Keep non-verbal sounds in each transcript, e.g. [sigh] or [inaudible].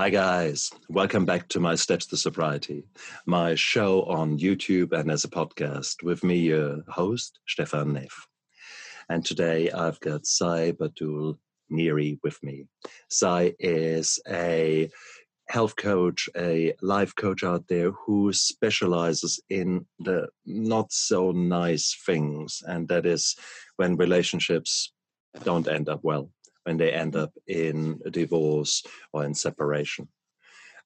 Hi, guys. Welcome back to my Steps to Sobriety, my show on YouTube and as a podcast with me, your host, Stefan Neff. And today I've got Sai Batul Neri with me. Sai is a health coach, a life coach out there who specializes in the not so nice things, and that is when relationships don't end up well when they end up in a divorce or in separation.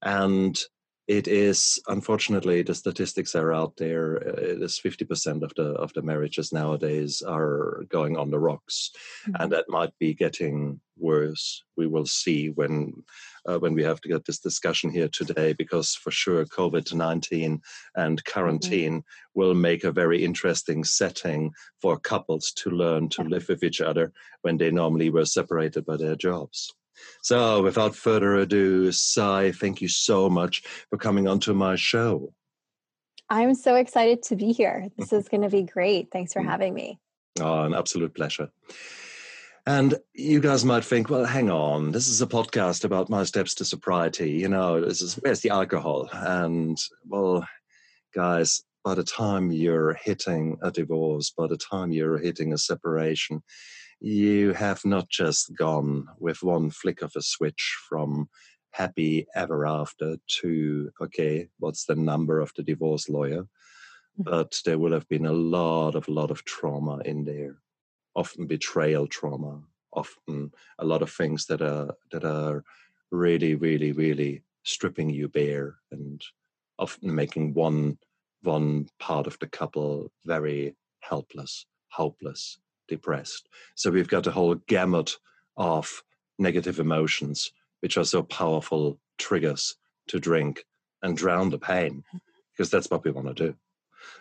And it is unfortunately the statistics are out there. Uh, it is fifty percent of the of the marriages nowadays are going on the rocks, mm-hmm. and that might be getting worse. We will see when uh, when we have to get this discussion here today, because for sure COVID nineteen and mm-hmm. quarantine mm-hmm. will make a very interesting setting for couples to learn to live with each other when they normally were separated by their jobs. So, without further ado, Sai, thank you so much for coming onto my show. I'm so excited to be here. This is going to be great. Thanks for mm. having me. Oh, an absolute pleasure. And you guys might think, well, hang on, this is a podcast about my steps to sobriety. You know, this is where's the alcohol? And well, guys, by the time you're hitting a divorce, by the time you're hitting a separation, you have not just gone with one flick of a switch from happy ever after to, okay, what's the number of the divorce lawyer? Mm-hmm. But there will have been a lot of, lot of trauma in there, often betrayal trauma, often a lot of things that are, that are really, really, really stripping you bare and often making one, one part of the couple very helpless, hopeless, depressed. So we've got a whole gamut of negative emotions, which are so powerful triggers to drink and drown the pain, because that's what we want to do.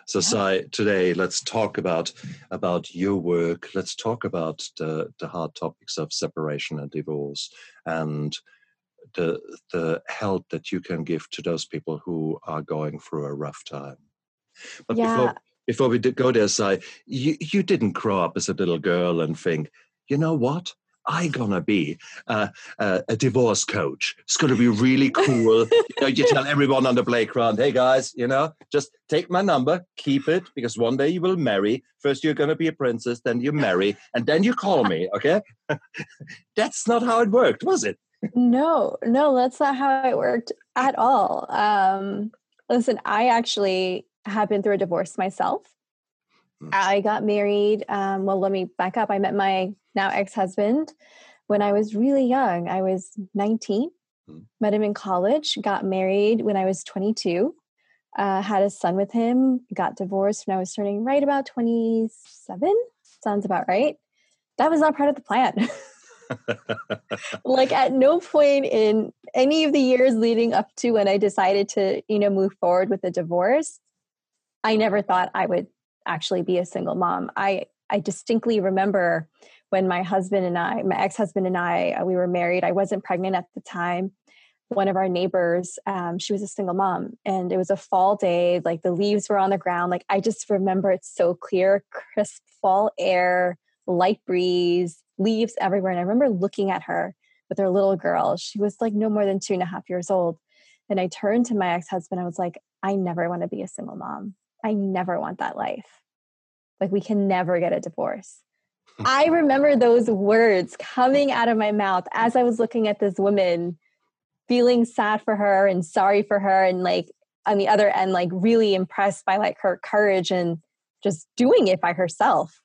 So, yeah. Sai, today let's talk about about your work. Let's talk about the the hard topics of separation and divorce, and the the help that you can give to those people who are going through a rough time. But yeah. before before we go there, say you you didn't grow up as a little girl and think, you know what? I gonna be uh, uh, a divorce coach. It's gonna be really cool. you know, you [laughs] tell everyone on the playground, "Hey guys, you know, just take my number, keep it, because one day you will marry. First, you're gonna be a princess, then you marry, and then you call me." Okay, [laughs] that's not how it worked, was it? no, no, that's not how it worked at all. Um, listen, I actually have been through a divorce myself. Mm. I got married. Um, well, let me back up. I met my now ex husband when I was really young. I was 19, mm. met him in college, got married when I was 22, uh, had a son with him, got divorced when I was turning right about 27. Sounds about right. That was not part of the plan. [laughs] [laughs] like at no point in any of the years leading up to when I decided to, you know, move forward with the divorce, I never thought I would actually be a single mom. I I distinctly remember when my husband and I, my ex-husband and I, uh, we were married. I wasn't pregnant at the time. One of our neighbors, um, she was a single mom, and it was a fall day. Like the leaves were on the ground. Like I just remember it so clear, crisp fall air, light breeze, leaves everywhere. And I remember looking at her with her little girl. She was like no more than two and a half years old. And I turned to my ex-husband. I was like, I never want to be a single mom. I never want that life. Like, we can never get a divorce. I remember those words coming out of my mouth as I was looking at this woman, feeling sad for her and sorry for her. And like, on the other end, like, really impressed by like her courage and just doing it by herself.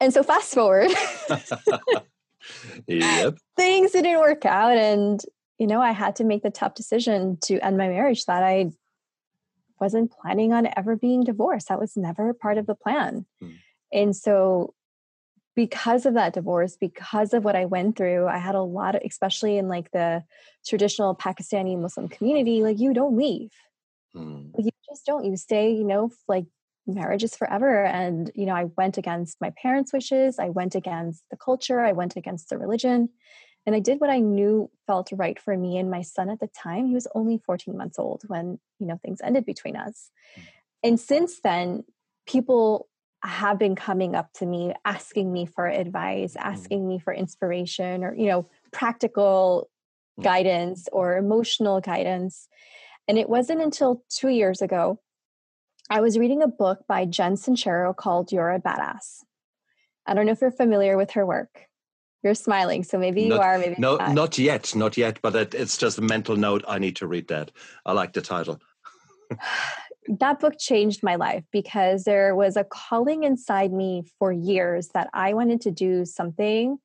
And so, fast forward. [laughs] yep. Things didn't work out. And, you know, I had to make the tough decision to end my marriage that I wasn't planning on ever being divorced. That was never part of the plan. Mm. And so, because of that divorce, because of what I went through, I had a lot of, especially in like the traditional Pakistani Muslim community, like you don't leave. Mm. Like, you just don't. You stay, you know, like marriage is forever. And, you know, I went against my parents' wishes. I went against the culture. I went against the religion. And I did what I knew felt right for me and my son at the time. He was only 14 months old when, you know, things ended between us. Mm. And since then, people have been coming up to me asking me for advice, mm. asking me for inspiration or, you know, practical guidance or emotional guidance. And it wasn't until two years ago, I was reading a book by Jen Sincero called You're a Badass. I don't know if you're familiar with her work. You're smiling, so maybe you not, are. Maybe no, not. not yet, not yet. But it, it's just a mental note. I need to read that. I like the title. [sighs] [laughs] that book changed my life because there was a calling inside me for years that I wanted to do something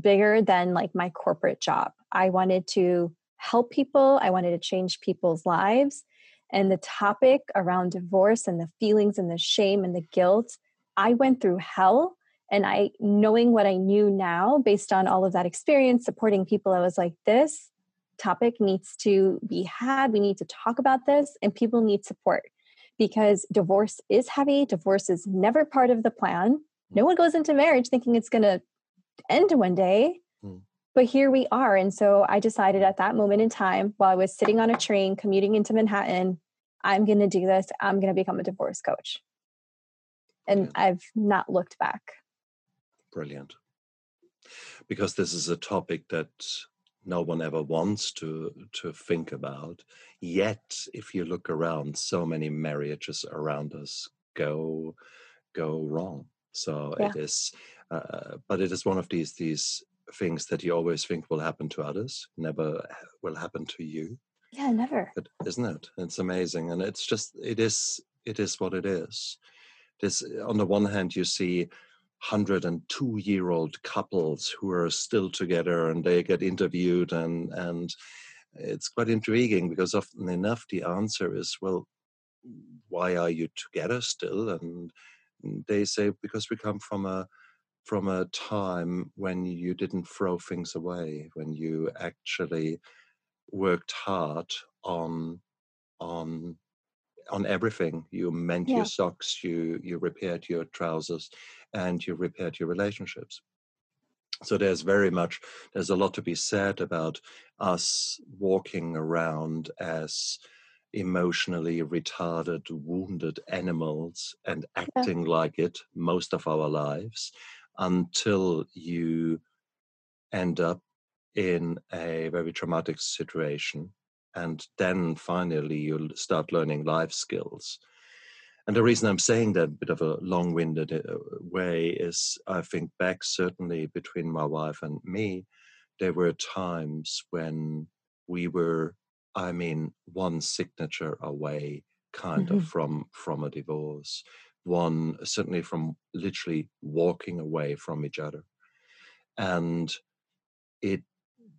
bigger than like my corporate job. I wanted to help people. I wanted to change people's lives. And the topic around divorce and the feelings and the shame and the guilt, I went through hell and i knowing what i knew now based on all of that experience supporting people i was like this topic needs to be had we need to talk about this and people need support because divorce is heavy divorce is never part of the plan no one goes into marriage thinking it's going to end one day mm. but here we are and so i decided at that moment in time while i was sitting on a train commuting into manhattan i'm going to do this i'm going to become a divorce coach and yeah. i've not looked back Brilliant. Because this is a topic that no one ever wants to to think about. Yet, if you look around, so many marriages around us go go wrong. So yeah. it is, uh, but it is one of these these things that you always think will happen to others, never will happen to you. Yeah, never. But isn't it? It's amazing, and it's just it is it is what it is. This on the one hand, you see 102 year old couples who are still together and they get interviewed and and it's quite intriguing because often enough the answer is well why are you together still and they say because we come from a from a time when you didn't throw things away when you actually worked hard on on on everything. You mend yeah. your socks, you you repaired your trousers, and you repaired your relationships. So there's very much there's a lot to be said about us walking around as emotionally retarded, wounded animals and acting yeah. like it most of our lives until you end up in a very traumatic situation and then finally you'll start learning life skills and the reason i'm saying that a bit of a long-winded uh, way is i think back certainly between my wife and me there were times when we were i mean one signature away kind mm-hmm. of from from a divorce one certainly from literally walking away from each other and it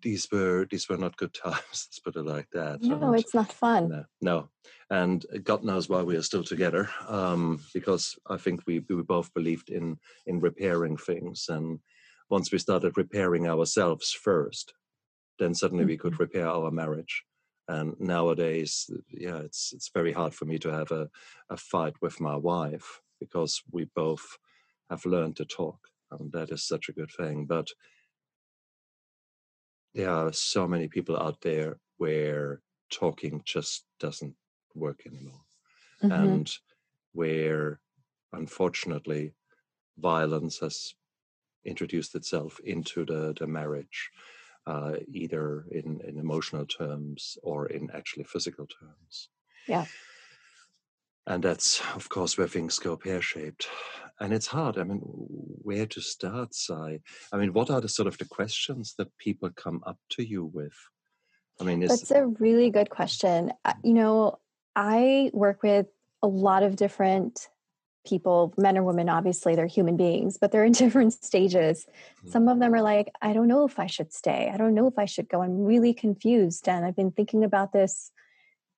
these were these were not good times. [laughs] Let's put it like that. No, and, it's not fun. No, no, and God knows why we are still together. Um, because I think we we both believed in in repairing things, and once we started repairing ourselves first, then suddenly mm-hmm. we could mm-hmm. repair our marriage. And nowadays, yeah, it's it's very hard for me to have a, a fight with my wife because we both have learned to talk, and that is such a good thing. But there are so many people out there where talking just doesn't work anymore mm-hmm. and where unfortunately violence has introduced itself into the, the marriage uh, either in, in emotional terms or in actually physical terms yeah and that's of course where things go pear-shaped. And it's hard. I mean where to start Sai? i mean what are the sort of the questions that people come up to you with? I mean that's a really good question. You know i work with a lot of different people men or women obviously they're human beings but they're in [laughs] different stages. Mm-hmm. some of them are like i don't know if i should stay. I don't know if i should go. I'm really confused and i've been thinking about this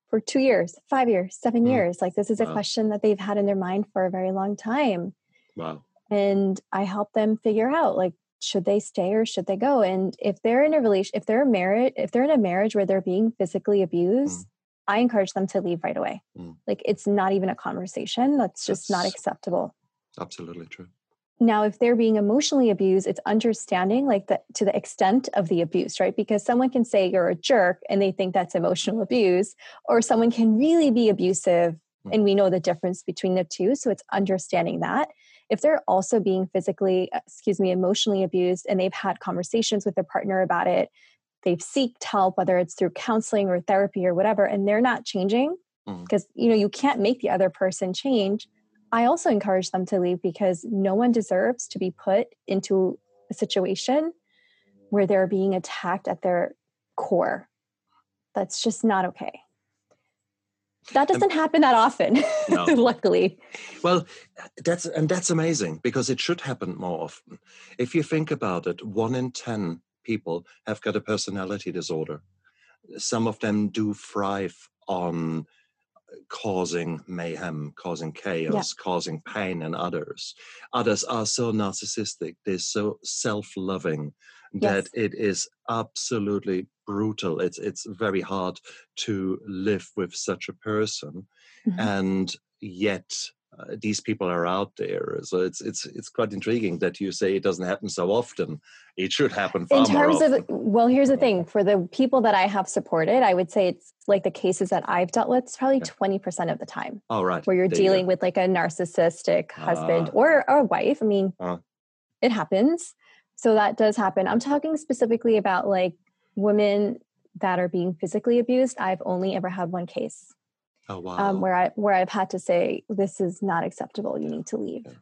for two years, five years, seven mm. years. Like this is wow. a question that they've had in their mind for a very long time. Wow. And I help them figure out like, should they stay or should they go? And if they're in a relation, if they're married, if they're in a marriage where they're being physically abused, mm. I encourage them to leave right away. Mm. Like it's not even a conversation. That's just That's not acceptable. Absolutely true. Now, if they're being emotionally abused, it's understanding like the to the extent of the abuse, right? Because someone can say you're a jerk and they think that's emotional abuse, or someone can really be abusive hmm. and we know the difference between the two. So it's understanding that. If they're also being physically, uh, excuse me, emotionally abused and they've had conversations with their partner about it, they've seeked help, whether it's through counseling or therapy or whatever, and they're not changing because mm. you know you can't make the other person change. I also encourage them to leave because no one deserves to be put into a situation where they're being attacked at their core. That's just not okay. That doesn't happen that often, no. [laughs] luckily. Well, that's and that's amazing because it should happen more often. If you think about it, one in ten people have got a personality disorder. Some of them do thrive on causing mayhem, causing chaos, yeah. causing pain in others. Others are so narcissistic, they're so self loving that yes. it is absolutely brutal. It's, it's very hard to live with such a person. Mm-hmm. And yet, uh, these people are out there. So it's it's it's quite intriguing that you say it doesn't happen so often. It should happen far in terms of well, here's the thing: for the people that I have supported, I would say it's like the cases that I've dealt with. It's probably twenty percent of the time. All right, where you're there dealing you with like a narcissistic husband uh, or a wife. I mean, uh, it happens. So that does happen. I'm talking specifically about like women that are being physically abused. I've only ever had one case. Oh wow! Um, where I where I've had to say this is not acceptable. You need to leave. Yeah.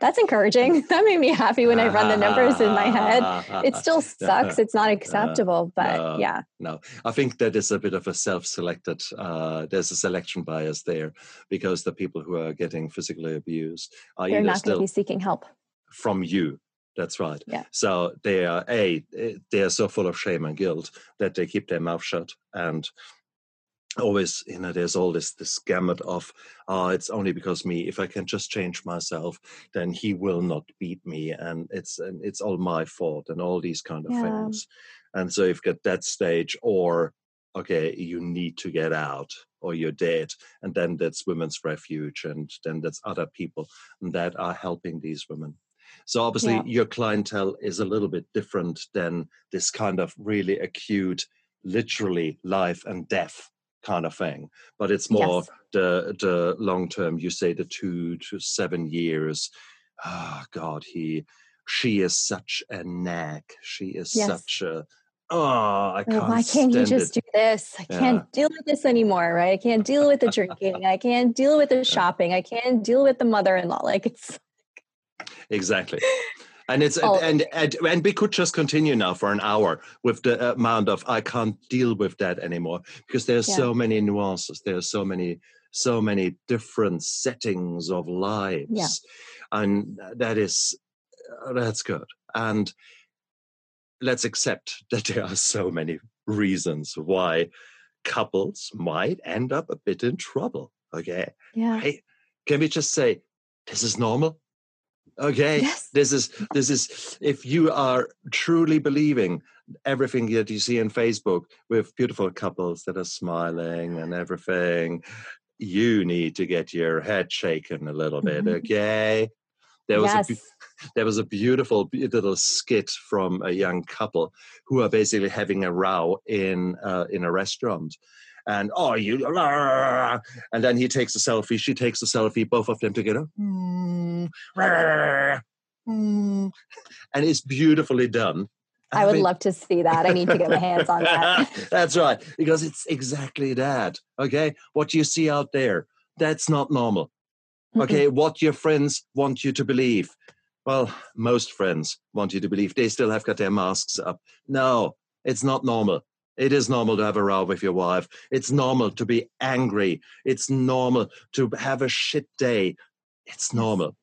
That's encouraging. [laughs] That made me happy when I run the numbers in my head. It still [laughs] sucks. It's not acceptable, but no, yeah. No, I think that is a bit of a self-selected. Uh, there's a selection bias there because the people who are getting physically abused are they're not going to be seeking help from you. That's right. Yeah. So they are a they are so full of shame and guilt that they keep their mouth shut and always you know there's all this this gamut of uh it's only because me if i can just change myself then he will not beat me and it's and it's all my fault and all these kind of yeah. things and so you've got that stage or okay you need to get out or you're dead and then that's women's refuge and then that's other people that are helping these women so obviously yeah. your clientele is a little bit different than this kind of really acute literally life and death kind of thing but it's more yes. the the long term you say the two to seven years. Oh god he she is such a nag she is yes. such a ah, oh i can't why can't you just it. do this? I yeah. can't deal with this anymore right? I can't deal with the drinking. I can't deal with the [laughs] shopping. I can't deal with the mother-in-law. Like it's exactly and it's oh. and, and and we could just continue now for an hour with the amount of i can't deal with that anymore because there's yeah. so many nuances there's so many so many different settings of lives yeah. and that is that's good and let's accept that there are so many reasons why couples might end up a bit in trouble okay yeah hey, can we just say this is normal okay yes. this is this is if you are truly believing everything that you see in facebook with beautiful couples that are smiling and everything you need to get your head shaken a little bit mm-hmm. okay there was yes. a there was a beautiful little skit from a young couple who are basically having a row in uh, in a restaurant and oh you and then he takes a selfie she takes a selfie both of them together [laughs] and it's beautifully done I would love to see that. I need to get my hands on that. [laughs] that's right, because it's exactly that. Okay, what you see out there, that's not normal. Okay, mm-hmm. what your friends want you to believe. Well, most friends want you to believe they still have got their masks up. No, it's not normal. It is normal to have a row with your wife. It's normal to be angry. It's normal to have a shit day. It's normal.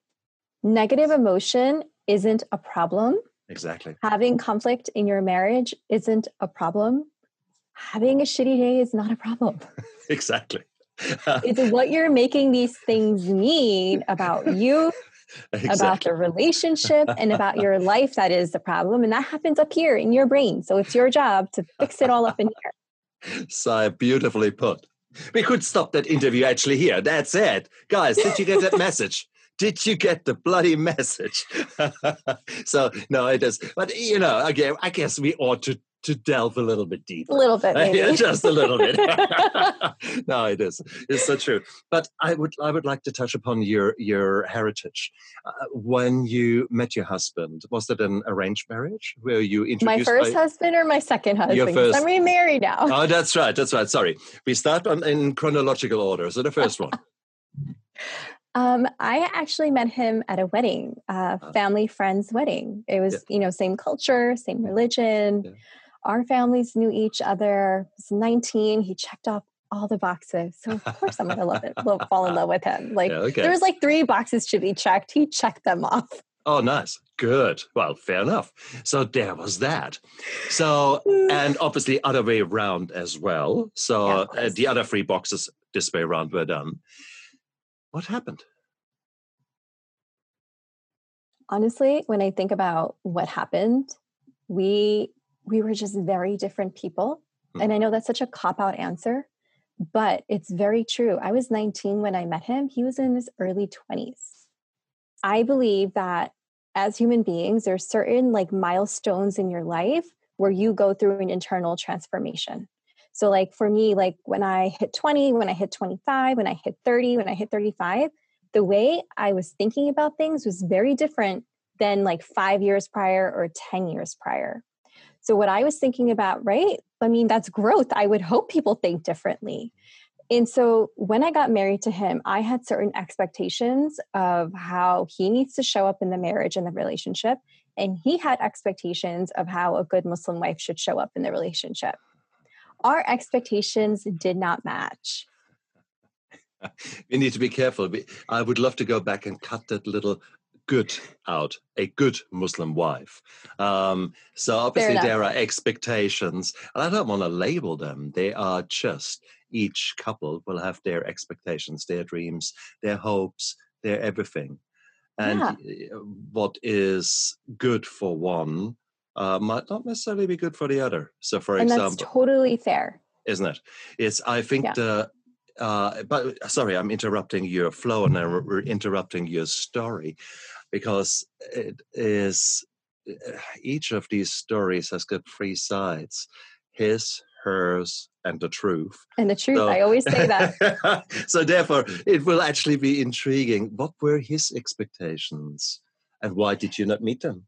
Negative emotion isn't a problem. Exactly. Having conflict in your marriage isn't a problem. Having a shitty day is not a problem. [laughs] exactly. it's what you're making these things mean about you [laughs] exactly. [laughs] about the relationship and about your [laughs] life that is the problem. And that happens up here in your brain. So it's your job to fix it all up in here. So beautifully put. We could stop that interview actually here. That's it. Guys, did you get that message? Did you get the bloody message? [laughs] so no, it is. But you know, again, I guess we ought to to delve a little bit deeper. A little bit, [laughs] yeah, just a little bit. [laughs] [laughs] no, it is. It's so true. But I would, I would like to touch upon your your heritage. Uh, when you met your husband, was that an arranged marriage? Where you introduced my first by, husband or my second husband? Your first- I'm remarried now. Oh, that's right. That's right. Sorry, we start on, in chronological order. So the first one. Um, I actually met him at a wedding, a Ah. family friend's wedding. It was, you know, same culture, same religion. Yeah. Our families knew each other. He was 19. He checked off all the boxes. So of course I'm gonna love it, love, fall in love with him. [laughs] Like Yeah, okay. there was like three boxes to be checked. He checked them off. Oh, nice. Good. Well, fair enough. So there was that. So, and [sighs] obviously, other way around as well. So, Yeah, uh, the other three boxes this way around were done. What happened? honestly when i think about what happened we we were just very different people. And i mm-hmm. know that's such a cop out answer but it's very true. I was 19 when i met him. He was in his early 20s i believe that as human beings there's certain like milestones in your life where you go through an internal transformation. So like for me like when i hit 20 when i hit 25 when i hit 30 when i hit 35 the way I was thinking about things was very different than like five years prior or 10 years prior. So, what I was thinking about, right? I mean, that's growth. I would hope people think differently. And so, when I got married to him, I had certain expectations of how he needs to show up in the marriage and the relationship. And he had expectations of how a good Muslim wife should show up in the relationship. Our expectations did not match. [laughs] We need to be careful. I would love to go back and cut that little good out, a good Muslim wife. Um, so obviously there are expectations, and I don't want to label them. They are just each couple will have their expectations, their dreams, their hopes, their everything. And Yeah. what is good for one uh, might not necessarily be good for the other. So, for and example, that's totally fair. isn't it? It's I think Yeah. the uh, but sorry, I'm interrupting your flow and I'm re- interrupting your story because it is uh, each of these stories has got three sides: his, hers, and the truth. And the truth, So- I always say that. [laughs] so therefore, it will actually be intriguing. What were his expectations, and why did you not meet them?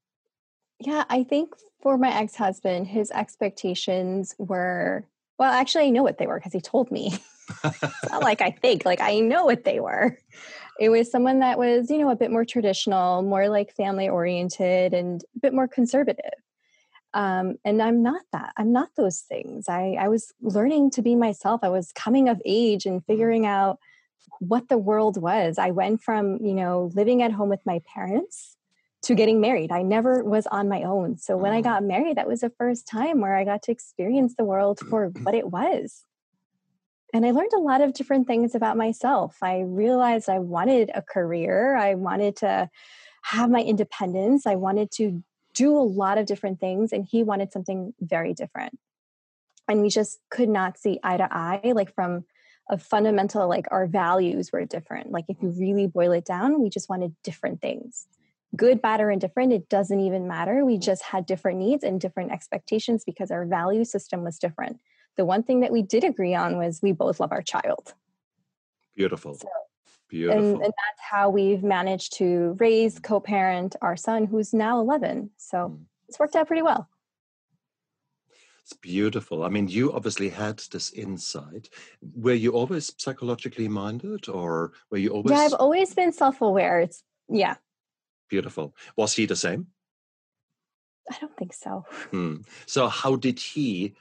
Yeah, I think for my ex husband, his expectations were well, actually, I know what they were because he told me. [laughs] it's not like I think, like I know what they were. It was someone that was, you know, a bit more traditional, more like family oriented, and a bit more conservative. Um, and I'm not that. I'm not those things. I, I was learning to be myself. I was coming of age and figuring out what the world was. I went from, you know, living at home with my parents to getting married. I never was on my own. So when I Mhm. got married, that was the first time where I got to experience the world for what it was. And I learned a lot of different things about myself. I realized I wanted a career, I wanted to have my independence, I wanted to do a lot of different things, and he wanted something very different. And we just could not see eye to eye, like from a fundamental, like our values were different. Like if you really boil it down, we just wanted different things good, bad, or indifferent, it doesn't even matter. We just had different needs and different expectations because our value system was different. The one thing that we did agree on was we both love our child. Beautiful, So- beautiful. And, and that's how we've managed to raise, co parent our son, who's now 11. So Mm. it's worked out pretty well. It's beautiful. I mean, you obviously had this insight. Were you always psychologically minded, or were you always Yeah, I've always been self aware. It's, yeah, beautiful? Was he the same? I don't think so. Hmm. So, how did he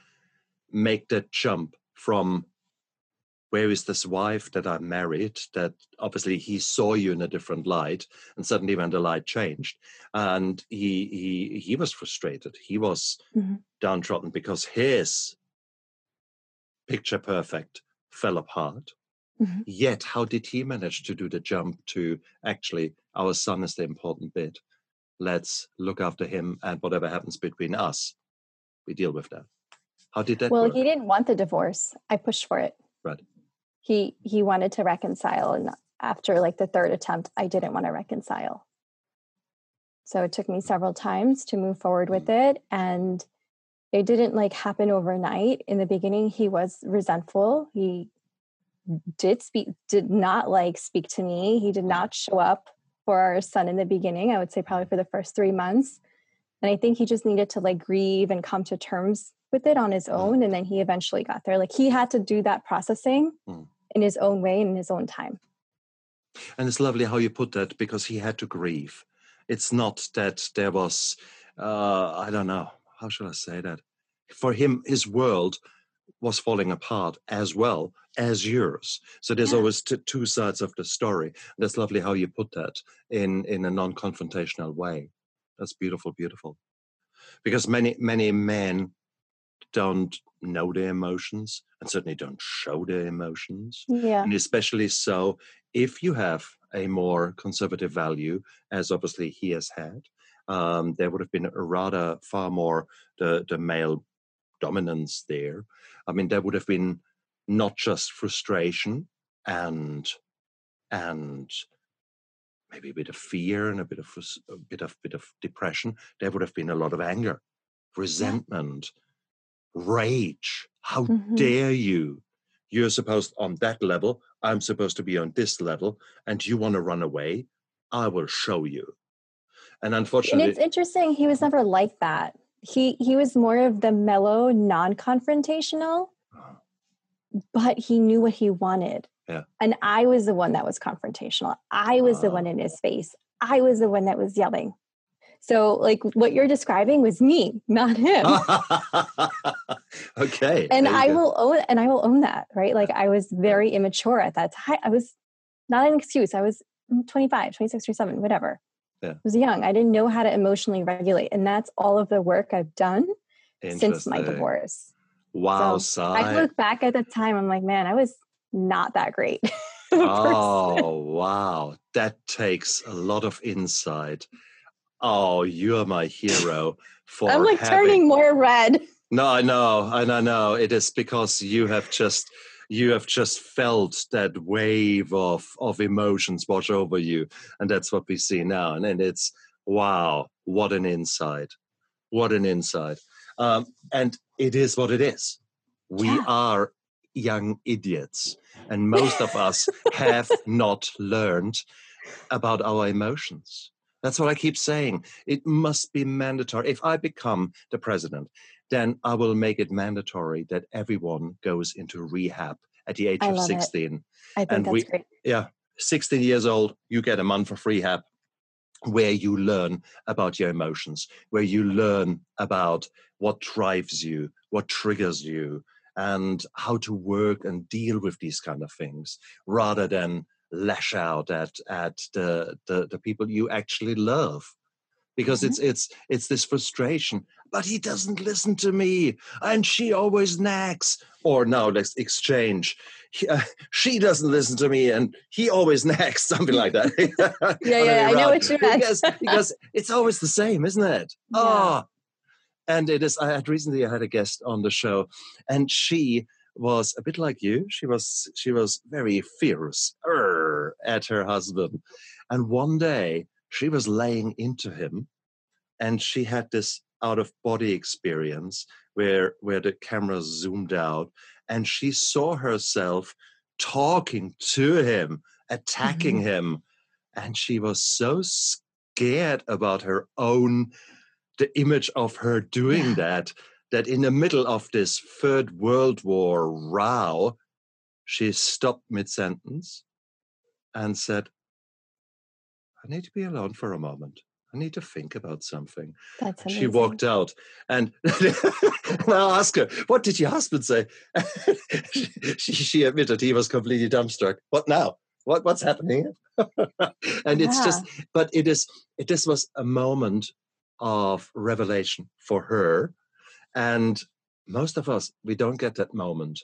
make that jump from where is this wife that I married? That obviously he saw you in a different light, and suddenly when the light changed, and he he he was frustrated. He was Mhm. downtrodden because his picture perfect fell apart. Mhm. Yet, how did he manage to do the jump to actually our son is the important bit? Let's look after him, and whatever happens between us, we deal with that. How did that Well, work? he didn't want the divorce. I pushed for it. Right. He he wanted to reconcile, and after like the third attempt, I didn't want to reconcile. So it took me several times to move forward with Mm. it, and it didn't like happen overnight. In the beginning, he was resentful. He did speak, did not like speak to me. He did not show up for our son in the beginning. I would say probably for the first three months. And I think he just needed to like grieve and come to terms with it on his mm. own. And then he eventually got there. Like he had to do that processing mm. in his own way in his own time. And it's lovely how you put that because he had to grieve. It's not that there was, uh, I don't know, how should I say that? For him, his world was falling apart as well as yours. So there's yeah. always t- two sides of the story. That's lovely how you put that in in a non-confrontational way. That's beautiful, beautiful. Because many many men don't know their emotions and certainly don't show their emotions. Yeah. And especially so if you have a more conservative value, as obviously he has had, um, there would have been a rather far more the, the male dominance there. I mean, there would have been not just frustration and and maybe a bit of fear and a bit of a bit of bit of depression. There would have been a lot of anger, resentment, rage. How mm-hmm. dare you? You're supposed on that level. I'm supposed to be on this level, and you want to run away. I will show you. And unfortunately, and it's interesting. He was never like that. He he was more of the mellow, non-confrontational, uh-huh. but he knew what he wanted. Yeah. And I was the one that was confrontational. I was uh, the one in his face. I was the one that was yelling. So, like what you're describing was me, not him. [laughs] okay. And I go. will own and I will own that, right? Like I was very immature at that time. I was not an excuse. I was mm, 25, 26, 27, whatever. Yeah. I was young. I didn't know how to emotionally regulate. And that's all of the work I've done since my divorce. Wow. So I look back at the time, I'm like, man, I was not that great. [laughs] oh, wow. That takes a lot of insight. Oh, you are my hero. For I'm like having... turning more red. No, I know, and I know it is because you have just you have just felt that wave of of emotions wash over you, and that's what we see now. And, and it's wow, what an insight, what an insight. Um, and it is what it is. We yeah. are young idiots, and [laughs] most of us have not learned about our emotions. That's what I keep saying. It must be mandatory. If I become the president, then I will make it mandatory that everyone goes into rehab at the age I of 16. It. I think and that's we, great. Yeah, 16 years old, you get a month of rehab where you learn about your emotions, where you learn about what drives you, what triggers you, and how to work and deal with these kind of things rather than lash out at at the the, the people you actually love because mm-hmm. it's it's it's this frustration but he doesn't listen to me and she always nags. Or now let's exchange he, uh, she doesn't listen to me and he always [laughs] nags something like that. [laughs] Yeah yeah i know what you meant. Because, because [laughs] it's always the same isn't it? Yeah. oh and it is i had recently i had a guest on the show and she was a bit like you. She was she was very fierce at her husband, and one day she was laying into him, and she had this out of body experience where where the camera zoomed out, and she saw herself talking to him, attacking mm-hmm. him, and she was so scared about her own the image of her doing yeah. that that in the middle of this Third World War row, she stopped mid sentence and said, I need to be alone for a moment. I need to think about something. That's She walked out and, [laughs] I'll ask her, what did your husband say? [laughs] she, she, admitted he was completely dumbstruck. What now? What, what's happening? [laughs] and yeah. it's just, but it is, it, this was a moment of revelation for her and most of us, we don't get that moment.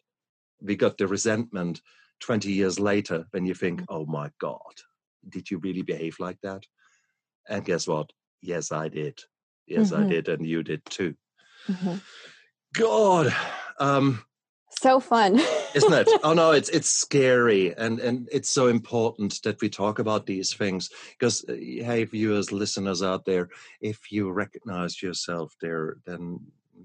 We got the resentment 20 years later when you think, mm-hmm. oh my God, did you really behave like that? And guess what? Yes, I did. Yes, mm-hmm. I did. And you did too. Mm-hmm. God. Um, so fun isn't it [laughs] oh no it's it's scary and and it's so important that we talk about these things because uh, hey viewers listeners out there if you recognize yourself there then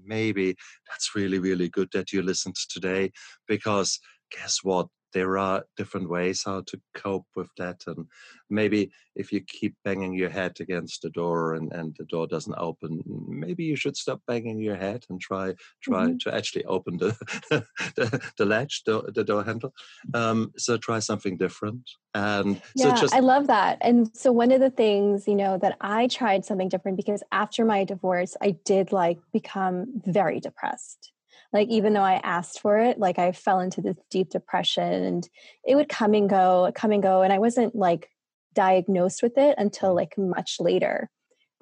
maybe that's really, really good that you listened today because guess what? There are different ways how to cope with that and maybe if you keep banging your head against the door and, and the door doesn't open maybe you should stop banging your head and try try mm-hmm. to actually open the [laughs] the, the, latch the, the door handle um, so try something different and yeah, so just i love that and so one of the things you know that i tried something different because after my divorce i did like become very depressed like even though i asked for it like i fell into this deep depression and it would come and go come and go and i wasn't like diagnosed with it until mm. like much later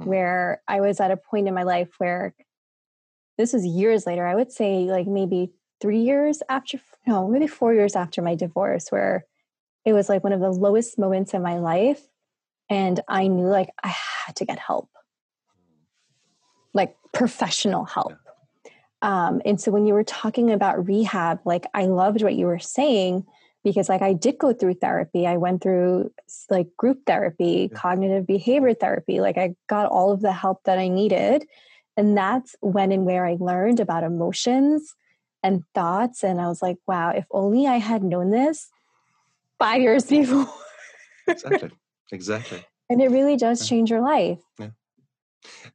mm. where i was at a point in my life where this was years later i would say like maybe three years after no maybe four years after my divorce where it was like one of the lowest moments in my life and i knew like i had to get help like professional help um, and so when you were talking about rehab, like I loved what you were saying because like I did go through therapy. I went through like group therapy, yeah. cognitive behavior therapy. Like I got all of the help that I needed. And that's when and where I learned about emotions and thoughts. And I was like, wow, if only I had known this five years [laughs] before. exactly. Exactly. And it really does change your life. Yeah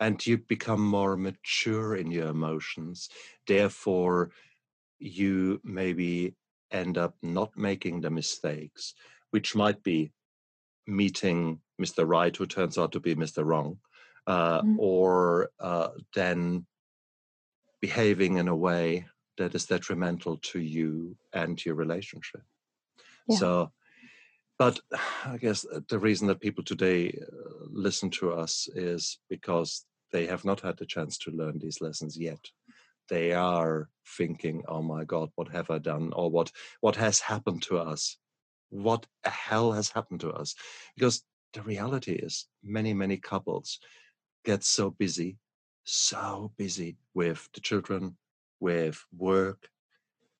and you become more mature in your emotions. Therefore, you maybe end up not making the mistakes, which might be meeting Mr. Right, who turns out to be Mr. Wrong, uh, mm-hmm. or uh, then behaving in a way that is detrimental to you and your relationship. Yeah. So but I guess the reason that people today uh, listen to us is because they have not had the chance to learn these lessons yet. They are thinking, "Oh my God, what have I done?" or "What what has happened to us? What the hell has happened to us?" Because the reality is, many many couples get so busy, so busy with the children, with work.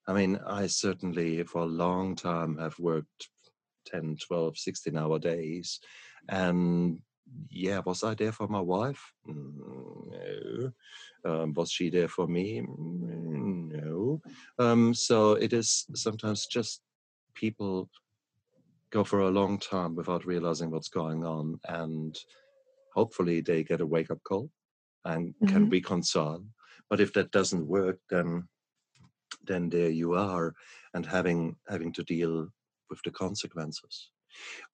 I mean, I certainly for a long time have worked 10, 12, 16 hour days. And yeah, was I there for my wife? No. Um, was she there for me? No. Um, so it is sometimes just people go for a long time without realizing what's going on. And hopefully they get a wake up call and mm-hmm. can reconcile. But if that doesn't work, then then there you are and having having to deal with the consequences.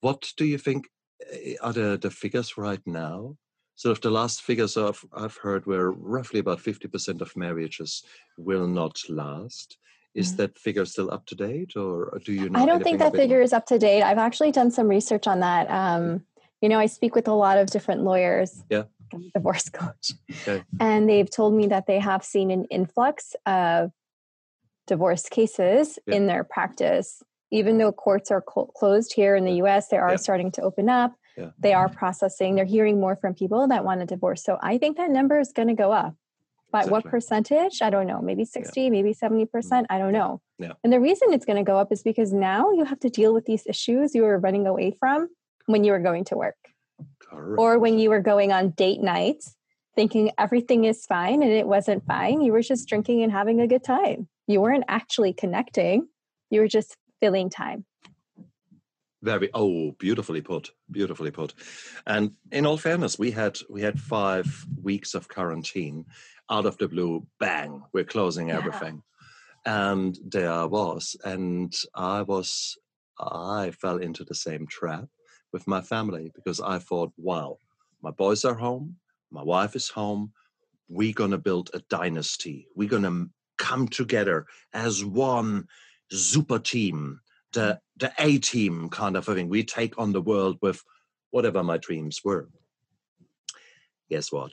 What do you think eh, are the, the figures right now? Sort of the last figures I've, I've heard were roughly about 50% of marriages will not last. Is mm-hmm. that figure still up to date or do you know? I don't think that figure is up to date. I've actually done some research on that. Um, you know, I speak with a lot of different lawyers. Yeah. Divorce [laughs] coach. Okay. And they've told me that they have seen an influx of divorce cases yeah. in their practice even though courts are co- closed here in the US, they are yeah. starting to open up. Yeah. They are processing. They're hearing more from people that want a divorce. So I think that number is going to go up. But exactly. what percentage? I don't know. Maybe 60, yeah. maybe 70%. Mm. I don't know. Yeah. And the reason it's going to go up is because now you have to deal with these issues you were running away from when you were going to work. Correct. Or when you were going on date nights thinking everything is fine and it wasn't fine. You were just drinking and having a good time. You weren't actually connecting. You were just filling time. Very oh, beautifully put, beautifully put. And in all fairness, we had we had five weeks of quarantine. Out of the blue, bang, we're closing yeah. everything. And there I was, and I was I fell into the same trap with my family because I thought, wow, my boys are home, my wife is home, we're gonna build a dynasty. We're gonna come together as one super team, the the A team kind of thing. We take on the world with whatever my dreams were. Guess what?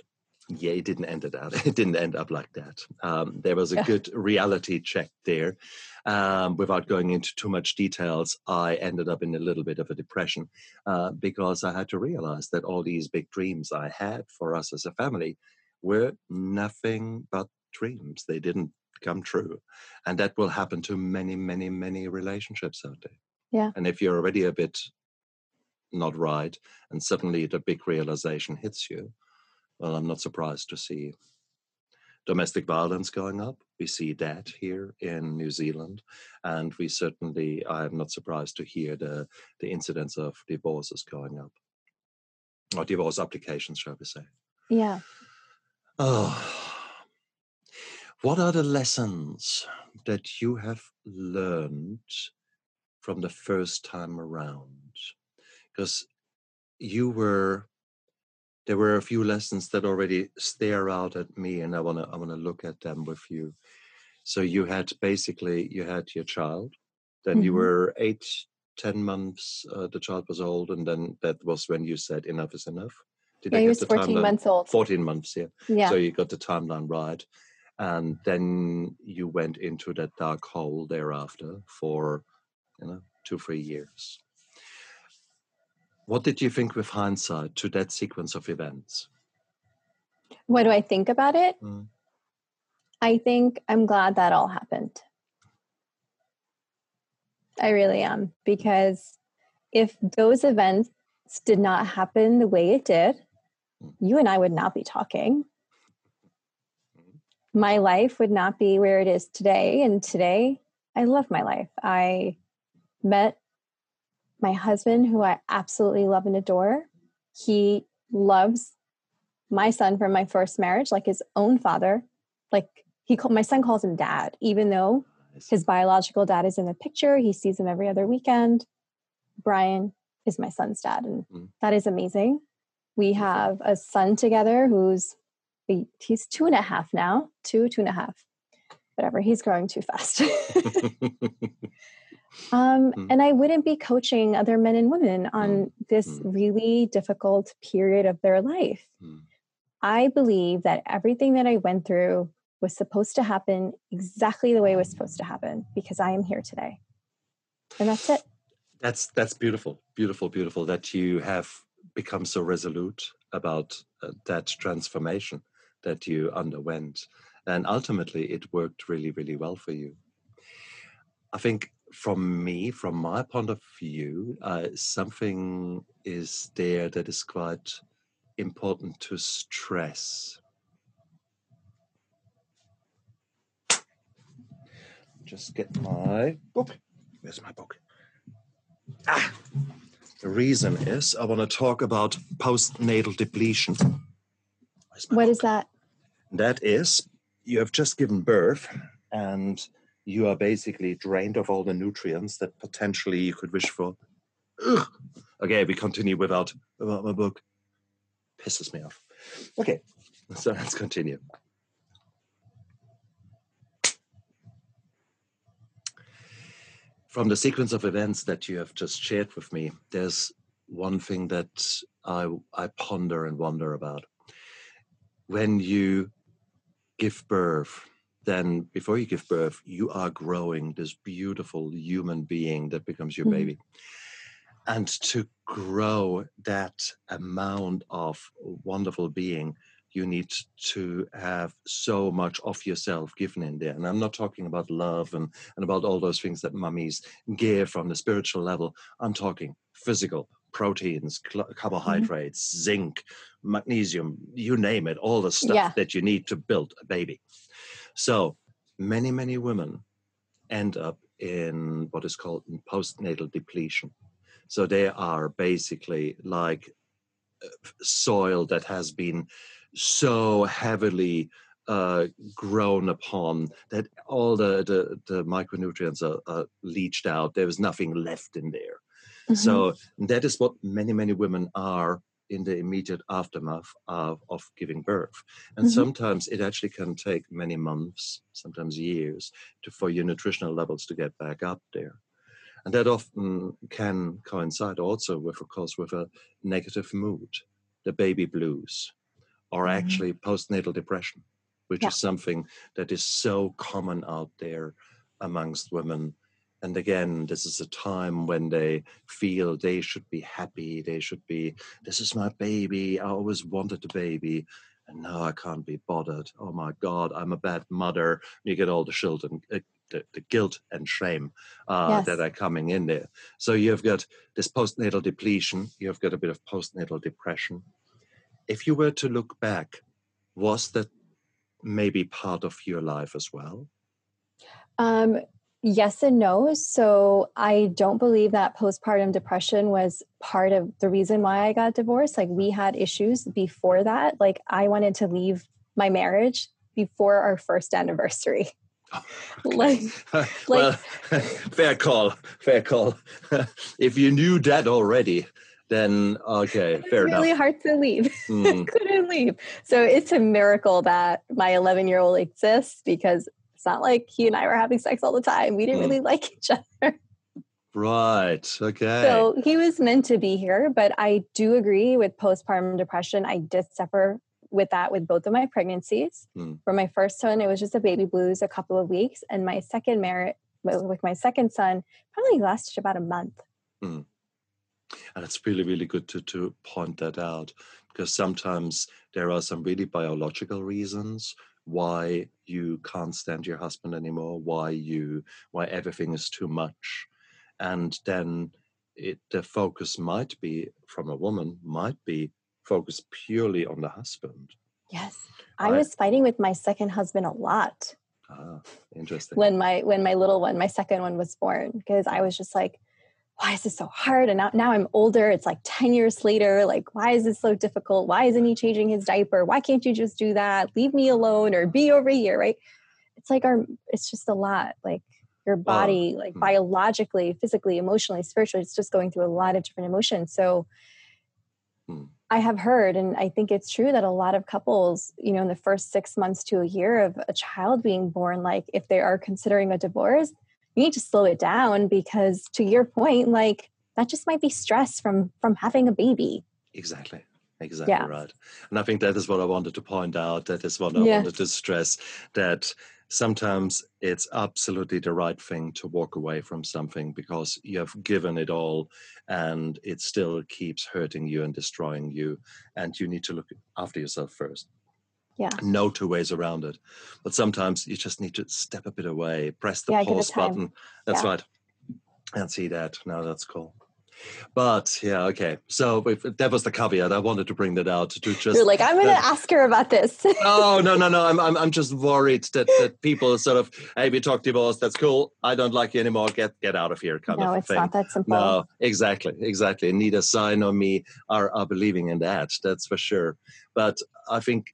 Yeah, it didn't end it out. [laughs] It didn't end up like that. Um, there was a good reality check there. Um, without going into too much details, I ended up in a little bit of a depression uh, because I had to realize that all these big dreams I had for us as a family were nothing but dreams. They didn't come true. And that will happen to many, many, many relationships out there. Yeah. And if you're already a bit not right and suddenly the big realization hits you, well, I'm not surprised to see domestic violence going up. We see that here in New Zealand, and we certainly, I'm not surprised to hear the, the incidence of divorces going up, or divorce applications, shall we say. Yeah. Oh, what are the lessons that you have learned from the first time around? Because you were there were a few lessons that already stare out at me and i want to i want to look at them with you so you had basically you had your child then mm-hmm. you were eight ten months uh, the child was old and then that was when you said enough is enough did yeah, he was 14 timeline? months old 14 months yeah yeah so you got the timeline right and then you went into that dark hole thereafter for you know two three years what did you think with hindsight to that sequence of events? What do I think about it? Mm. I think I'm glad that all happened. I really am because if those events did not happen the way it did, mm. you and I would not be talking. My life would not be where it is today. And today, I love my life. I met my husband, who I absolutely love and adore, he loves my son from my first marriage like his own father. Like he called my son calls him dad, even though his biological dad is in the picture. He sees him every other weekend. Brian is my son's dad, and mm. that is amazing. We have a son together who's he's two and a half now, two, two and a half. Whatever, he's growing too fast. [laughs] [laughs] Um, mm. And I wouldn't be coaching other men and women on mm. this mm. really difficult period of their life. Mm. I believe that everything that I went through was supposed to happen exactly the way it was supposed to happen because I am here today. And that's it. That's that's beautiful, beautiful, beautiful that you have become so resolute about uh, that transformation that you underwent, and ultimately it worked really, really well for you. I think from me, from my point of view, uh, something is there that is quite important to stress. Just get my book. Where's my book? Ah, the reason is I want to talk about postnatal depletion. What book? is that? That is, you have just given birth and you are basically drained of all the nutrients that potentially you could wish for. Ugh. Okay, we continue without without my book. Pisses me off. Okay, so [laughs] let's continue. From the sequence of events that you have just shared with me, there's one thing that I I ponder and wonder about. When you give birth then before you give birth, you are growing this beautiful human being that becomes your mm-hmm. baby. And to grow that amount of wonderful being, you need to have so much of yourself given in there. And I'm not talking about love and, and about all those things that mummies give from the spiritual level. I'm talking physical, proteins, mm-hmm. carbohydrates, mm-hmm. zinc, magnesium, you name it, all the stuff yeah. that you need to build a baby. So many, many women end up in what is called postnatal depletion. So they are basically like uh, soil that has been so heavily uh, grown upon that all the, the, the micronutrients are, are, leached out. There is nothing left in there. Mm-hmm. So that is what many, many women are in the immediate aftermath of, of giving birth. And mm-hmm. sometimes it actually can take many months, sometimes years, to, for your nutritional levels to get back up there. And that often can coincide also with, of course, with a negative mood, the baby blues, or mm-hmm. actually postnatal depression, which yeah. is something that is so common out there amongst women and again this is a time when they feel they should be happy they should be this is my baby i always wanted a baby and now i can't be bothered oh my god i'm a bad mother you get all the children uh, the, the, guilt and shame uh, yes. that are coming in there so you've got this postnatal depletion you've got a bit of postnatal depression if you were to look back was that maybe part of your life as well? Um, yes and no. So I don't believe that postpartum depression was part of the reason why I got divorced. Like we had issues before that. Like I wanted to leave my marriage before our first anniversary. Oh, [laughs] okay. Like, [laughs] well, [laughs] fair call, fair call. if you knew that already, then okay, fair really enough. Really hard to leave. Mm. couldn't leave. So it's a miracle that my 11 year old exists because it's not like he and I were having sex all the time. We didn't mm. really like each other. [laughs] Right. Okay. So he was meant to be here, but I do agree with postpartum depression. I did suffer with that with both of my pregnancies. Mm. For my first son, it was just a baby blues a couple of weeks, and my second marriage with my second son probably lasted about a month. Mm. And it's really, really good to to point that out because sometimes there are some really biological reasons why you can't stand your husband anymore, why you why everything is too much, and then it the focus might be from a woman might be focused purely on the husband. Yes, I, I was fighting with my second husband a lot. Ah, interesting. When my when my little one, my second one, was born, because I was just like why is this so hard? And now, now I'm older. It's like 10 years later. Like, why is this so difficult? Why isn't he changing his diaper? Why can't you just do that? Leave me alone or be over here, right? It's like our, it's just a lot. Like your body, like hmm. biologically, physically, emotionally, spiritually, it's just going through a lot of different emotions. So hmm. I have heard, and I think it's true that a lot of couples, you know, in the first six months to a year of a child being born, like if they are considering a divorce, you need to slow it down because to your point like that just might be stress from from having a baby. Exactly. Exactly yeah. right. And i think that is what i wanted to point out. That is what i yeah. wanted to stress that sometimes it's absolutely the right thing to walk away from something because you have given it all and it still keeps hurting you and destroying you and you need to look after yourself first yeah. No two ways around it. But sometimes you just need to step a bit away, press the yeah, pause button. That's yeah. right. And see that. Now that's cool. But yeah, okay. So if, that was the caveat. I wanted to bring that out to [laughs] just. You're like, I'm going to ask her about this. [laughs] oh no, no, no! I'm, I'm, I'm just worried that that people sort of, hey, we talk divorce. That's cool. I don't like you anymore. Get get out of here, kind no, of it's thing. not that simple. No, exactly, exactly. Neither Sai nor me are are believing in that. That's for sure. But I think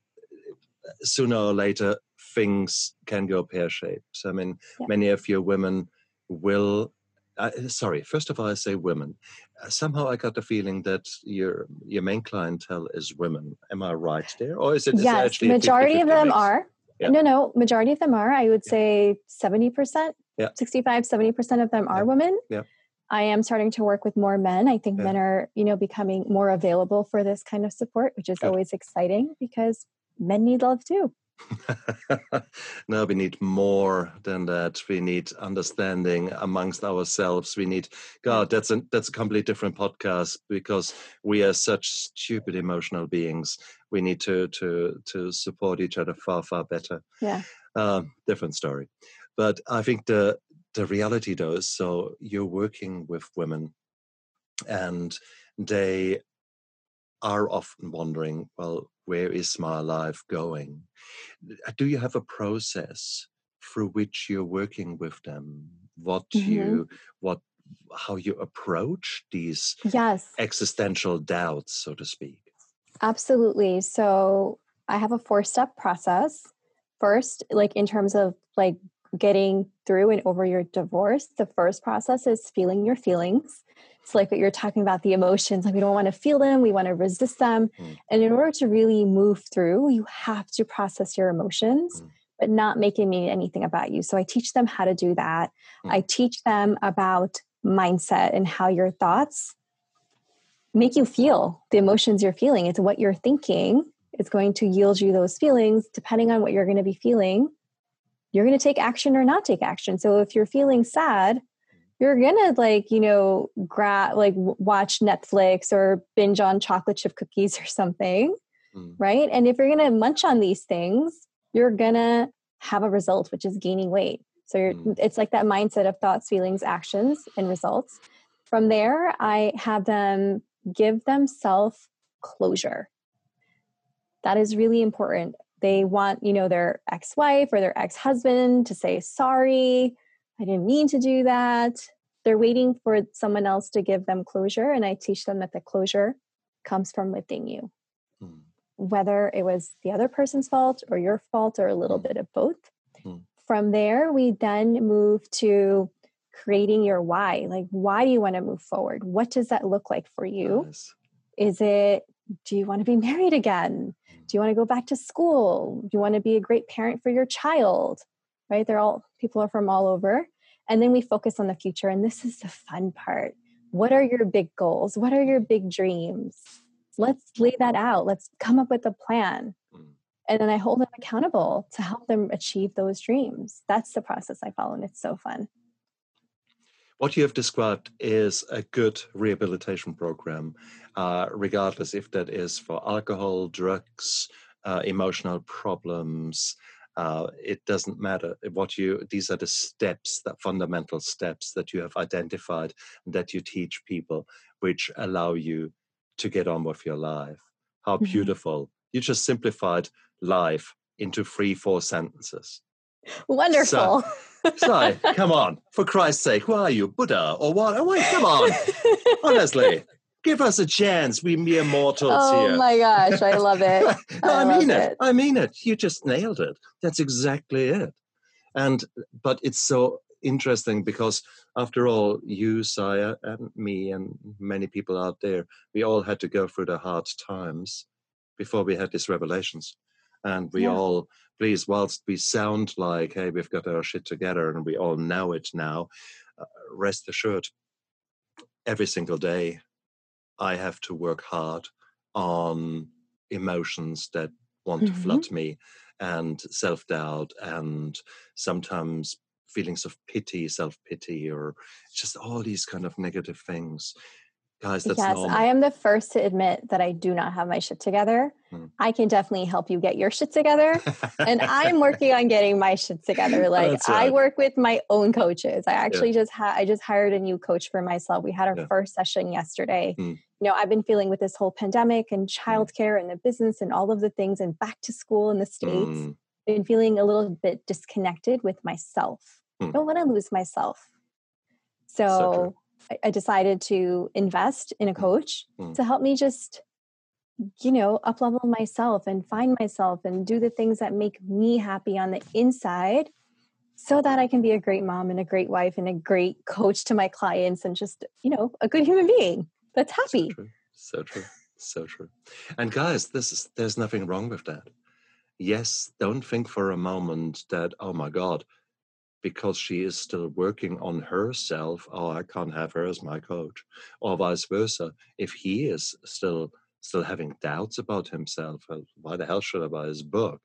sooner or later things can go pear shaped. I mean, yeah. many of your women will. Uh, sorry, first of all, I say women. Uh, somehow I got the feeling that your your main clientele is women. Am I right there, or is it? Yes, actually majority of them mix? are. Yeah. No, no, majority of them are. I would say seventy percent, yeah. 65, 70 percent of them are yeah. women. Yeah. I am starting to work with more men. I think yeah. men are, you know, becoming more available for this kind of support, which is Good. always exciting because men need love too. [laughs] no, we need more than that. We need understanding amongst ourselves. We need God. That's a that's a completely different podcast because we are such stupid emotional beings. We need to to to support each other far far better. Yeah. Um, different story, but I think the the reality though is so you're working with women, and they are often wondering, well, where is my life going? Do you have a process through which you're working with them? What mm-hmm. you, what, how you approach these yes. existential doubts, so to speak? Absolutely. So I have a four step process. First, like in terms of like getting through and over your divorce, the first process is feeling your feelings. It's like what you're talking about the emotions. Like we don't want to feel them, we want to resist them. Mm. And in order to really move through, you have to process your emotions. Mm. But not making mean anything about you. So I teach them how to do that. Mm. I teach them about mindset and how your thoughts make you feel the emotions you're feeling. It's what you're thinking is going to yield you those feelings depending on what you're going to be feeling you're going to take action or not take action. So if you're feeling sad, you're gonna like you know grab like watch netflix or binge on chocolate chip cookies or something mm. right and if you're gonna munch on these things you're gonna have a result which is gaining weight so mm. it's like that mindset of thoughts feelings actions and results from there i have them give themselves closure that is really important They want, you know, their ex-wife or their ex-husband to say sorry. I didn't mean to do that. They're waiting for someone else to give them closure and I teach them that the closure comes from within you. Mm. Whether it was the other person's fault or your fault or a little mm. bit of both. Mm. From there, we then move to creating your why. Like, why do you want to move forward? What does that look like for you? Nice. Is it, do you want to be married again? Do you want to go back to school? Do you want to be a great parent for your child? Right? They're all people are from all over. And then we focus on the future. And this is the fun part. What are your big goals? What are your big dreams? Let's lay that out. Let's come up with a plan. Hmm. And then I hold them accountable to help them achieve those dreams. That's the process I follow, and it's so fun. What you have described is a good rehabilitation program, uh, regardless if that is for alcohol, drugs, uh, emotional problems. Uh, it doesn't matter what you. These are the steps, the fundamental steps that you have identified and that you teach people, which allow you to get on with your life. How mm-hmm. beautiful! You just simplified life into three, four sentences. Wonderful. So, so, [laughs] come on, for Christ's sake, who are you, Buddha or what? Oh, wait, come on. [laughs] Honestly, give us a chance. We mere mortals oh here. Oh my gosh, I love it. [laughs] no, I, I mean it. it. I mean it. You just nailed it. That's exactly it. And but it's so interesting because after all, you, Saya, and me, and many people out there, we all had to go through the hard times before we had these revelations. And we yeah. all please, whilst we sound like, hey, we've got our shit together and we all know it now, uh, rest assured, every single day, I have to work hard on emotions that want mm-hmm. to flood me and self doubt and sometimes feelings of pity, self pity, or just all these kind of negative things guys that's yes normal. i am the first to admit that i do not have my shit together hmm. i can definitely help you get your shit together and i'm working on getting my shit together [laughs] like right. i work with my own coaches i actually yeah. just had i just hired a new coach for myself we had our yeah. first session yesterday hmm. you know i've been feeling with this whole pandemic and hmm. childcare and the business and all of the things and back to school in the states hmm. been feeling a little bit disconnected with myself i hmm. don't want to lose myself so, so I decided to invest in a mm. coach mm. to help me just, you know, up level myself and find myself and do the things that make me happy on the inside so that I can be a great mom and a great wife and a great coach to my clients and just, you know, a good human being that's happy. So true. So true. So true. And guys, this is there's nothing wrong with that. Yes, don't think for a moment that, oh my God, because she is still working on herself oh i can't have her as my coach or vice versa. If he is still still having doubts about himself why the hell should i buy his book?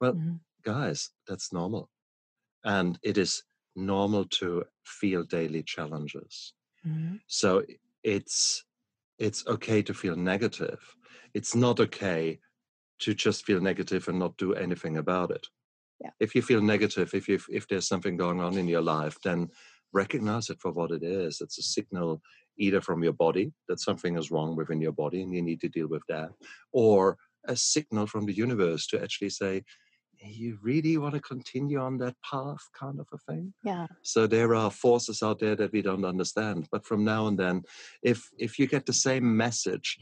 Well mm-hmm. guys that's normal. And it is normal to feel daily challenges. Mm-hmm. so it's it's okay to feel negative. It's not okay to just feel negative and not do anything about it yeah. if you feel negative if you if there's something going on in your life then recognize it for what it is. It's a signal either from your body that something is wrong within your body and you need to deal with that or a signal from the universe to actually say you really want to continue on that path kind of a thing? Yeah. So there are forces out there that we don't understand. But from now and then if if you get the same message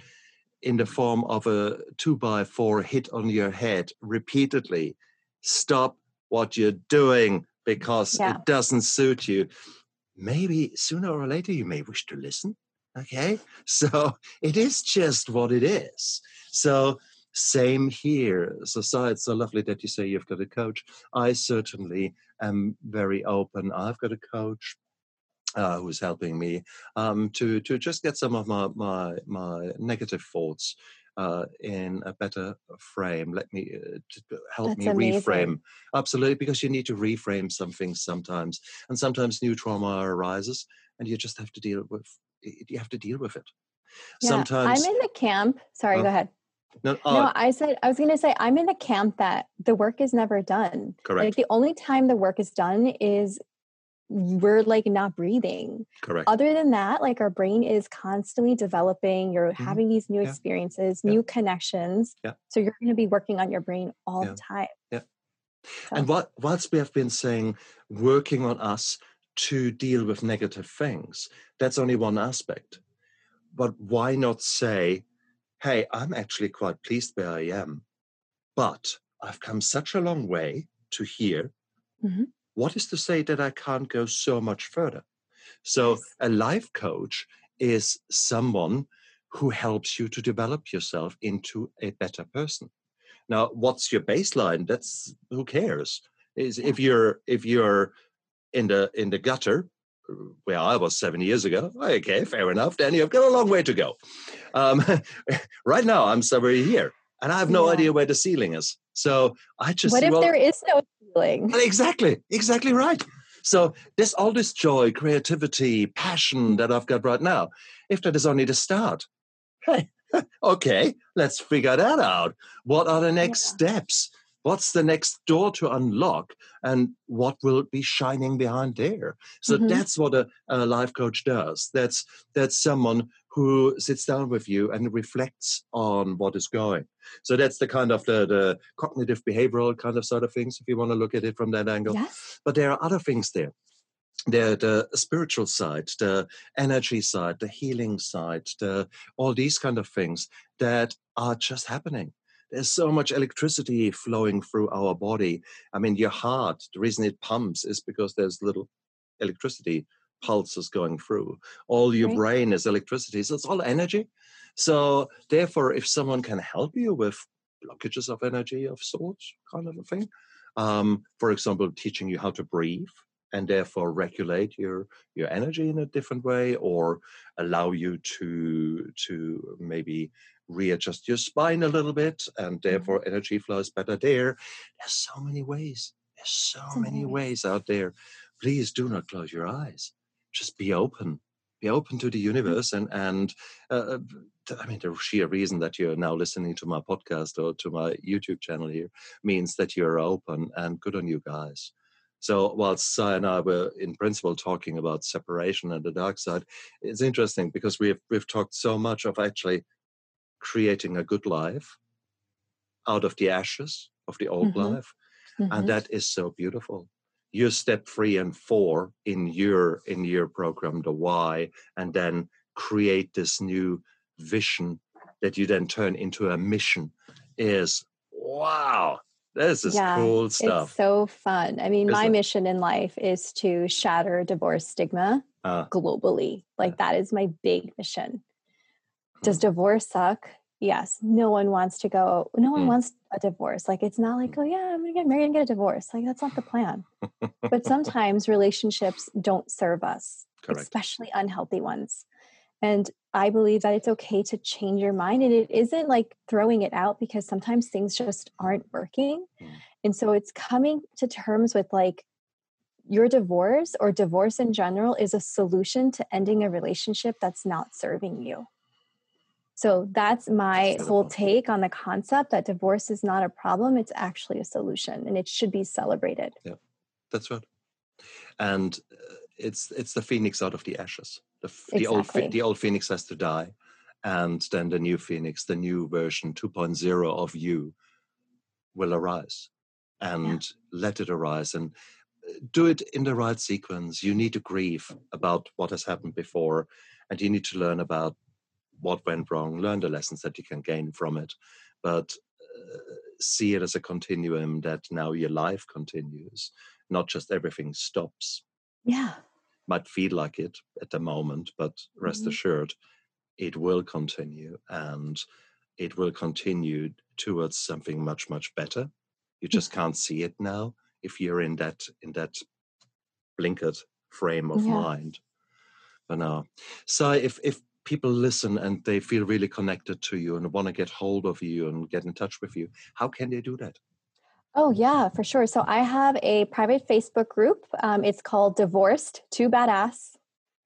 in the form of a two by four hit on your head repeatedly stop what you're doing because yeah. it doesn't suit you. Maybe sooner or later you may wish to listen. Okay. [laughs] So it is just what it is. So same here. So, so it's so lovely that you say you've got a coach. I certainly am very open. I've got a coach uh, who's helping me um, to to just get some of my my my negative thoughts uh, in a better frame. Let me uh, help That's me amazing. reframe. Absolutely, because you need to reframe something sometimes, and sometimes new trauma arises, and you just have to deal with. You have to deal with it. Yeah, sometimes I'm in the camp. Sorry, uh, go ahead. No, uh, no, I said I was going to say I'm in the camp that the work is never done. Correct. Like the only time the work is done is we're like not breathing. Correct. Other than that, like our brain is constantly developing. You're mm-hmm. having these new yeah. experiences, yeah. new connections. Yeah. So you're going to be working on your brain all the time. Yeah. So. And what whilst we have been saying working on us to deal with negative things, that's only one aspect. But why not say, hey, I'm actually quite pleased where I am, but I've come such a long way to here. Mm-hmm. What is to say that I can't go so much further? So, yes. a life coach is someone who helps you to develop yourself into a better person. Now, what's your baseline? That's who cares. Is if you're if you're in the in the gutter where I was seven years ago. Okay, fair enough. Then you've got a long way to go. Um, [laughs] right now, I'm somewhere here, and I have no yeah. idea where the ceiling is. So I just. What if well, there is no ceiling? Exactly, exactly right. So there's all this joy, creativity, passion mm-hmm. that I've got right now. If that is only the start, hey, [laughs] [laughs] okay, let's figure that out. What are the next yeah. steps? What's the next door to unlock and what will be shining behind there? So mm-hmm. that's what a, a, life coach does. That's that's someone who sits down with you and reflects on what is going. So that's the kind of the, the cognitive behavioral kind of sort of things if you want to look at it from that angle. Yes. but there are other things there. The, the spiritual side, the energy side, the healing side, the, all these kind of things that are just happening there's so much electricity flowing through our body. I mean, your heart, the reason it pumps is because there's little electricity pulses going through. All your right. brain is electricity. So it's all energy. So therefore, if someone can help you with blockages of energy of sorts, kind of a thing, um, for example, teaching you how to breathe and therefore regulate your your energy in a different way or allow you to to maybe readjust your spine a little bit and mm-hmm. therefore energy flows better there. There's so many ways. There's so many ways out there. Please do not close your eyes. Just be open. Be open to the mm-hmm. universe and and uh, uh I mean the sheer reason that you're now listening to my podcast or to my YouTube channel here means that you're open and good on you guys. So whilst Sai and I were in principle talking about separation and the dark side, it's interesting because we've we've talked so much of actually creating a good life out of the ashes of the old mm-hmm. life. Mm-hmm. And that is so beautiful. You step three and four in your in your program, the why, and then create this new vision that you then turn into a mission is wow. This is yeah, cool stuff. It's so fun. I mean, is my it? mission in life is to shatter divorce stigma uh, globally. Like yeah. that is my big mission. Does hmm. divorce suck? Yes. No one wants to go, no one mm. wants a divorce. Like it's not like, oh yeah, I'm gonna get married and get a divorce. Like that's not the plan. [laughs] but sometimes relationships don't serve us, Correct. especially unhealthy ones. And I believe that it's okay to change your mind. And it isn't like throwing it out because sometimes things just aren't working. Mm. And so it's coming to terms with like your divorce or divorce in general is a solution to ending a relationship that's not serving you. So that's my whole take on the concept that divorce is not a problem, it's actually a solution and it should be celebrated. Yeah. That's right. And uh, it's it's the phoenix out of the ashes. The, exactly. the old the old phoenix has to die and then the new phoenix, the new version 2.0 of you will arise and yeah. let it arise and uh, do it in the right sequence. You need to grieve about what has happened before and you need to learn about what went wrong, learn the lessons that you can gain from it, but uh, see it as a continuum that now your life continues, not just everything stops. Yeah. Might feel like it at the moment, but rest mm-hmm. assured, it will continue and it will continue towards something much, much better. You just [laughs] can't see it now if you're in that in that blinkered frame of yeah. mind. But now, so if if people listen and they feel really connected to you and want to get hold of you and get in touch with you, how can they do that? Oh, yeah, for sure. So I have a private Facebook group. Um, it's called Divorced Too Badass.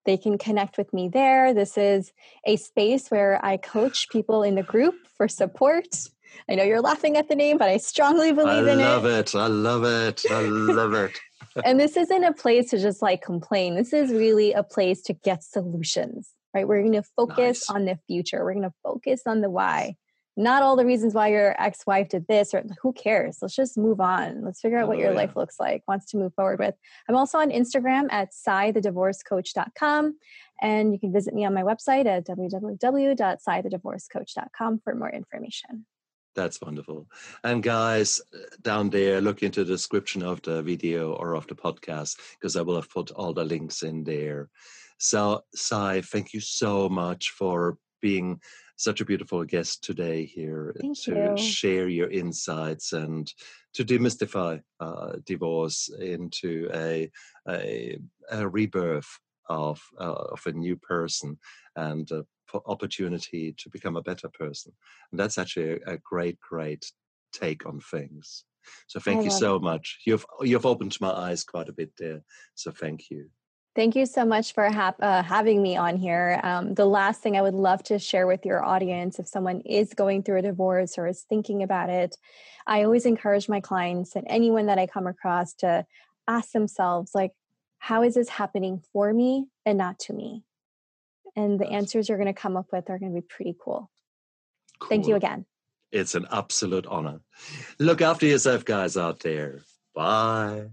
They can connect with me there. This is a space where I coach people in the group for support. I know you're laughing at the name, but I strongly believe I in it. I love it. I love it. I love it. [laughs] and this isn't a place to just like complain. This is really a place to get solutions, right? We're going to focus nice. on the future. We're going to focus on the why not all the reasons why your ex-wife did this or who cares let's just move on let's figure out what oh, your yeah. life looks like wants to move forward with i'm also on instagram at cythedivorcecoach.com and you can visit me on my website at www.cythedivorcecoach.com for more information that's wonderful. And guys, uh, down there, look into the description of the video or of the podcast because I will have put all the links in there. So, Cy, thank you so much for being such a beautiful guest today here Thank to you. share your insights and to demystify uh, divorce into a, a, a rebirth of, uh, of a new person and a opportunity to become a better person. And that's actually a, a great, great take on things. So thank you so it. much. You've you've opened my eyes quite a bit there. So thank you. Thank you so much for ha- uh, having me on here. Um, the last thing I would love to share with your audience if someone is going through a divorce or is thinking about it, I always encourage my clients and anyone that I come across to ask themselves, like, how is this happening for me and not to me? And the answers you're going to come up with are going to be pretty cool. cool. Thank you again. It's an absolute honor. Look after yourself, guys out there. Bye.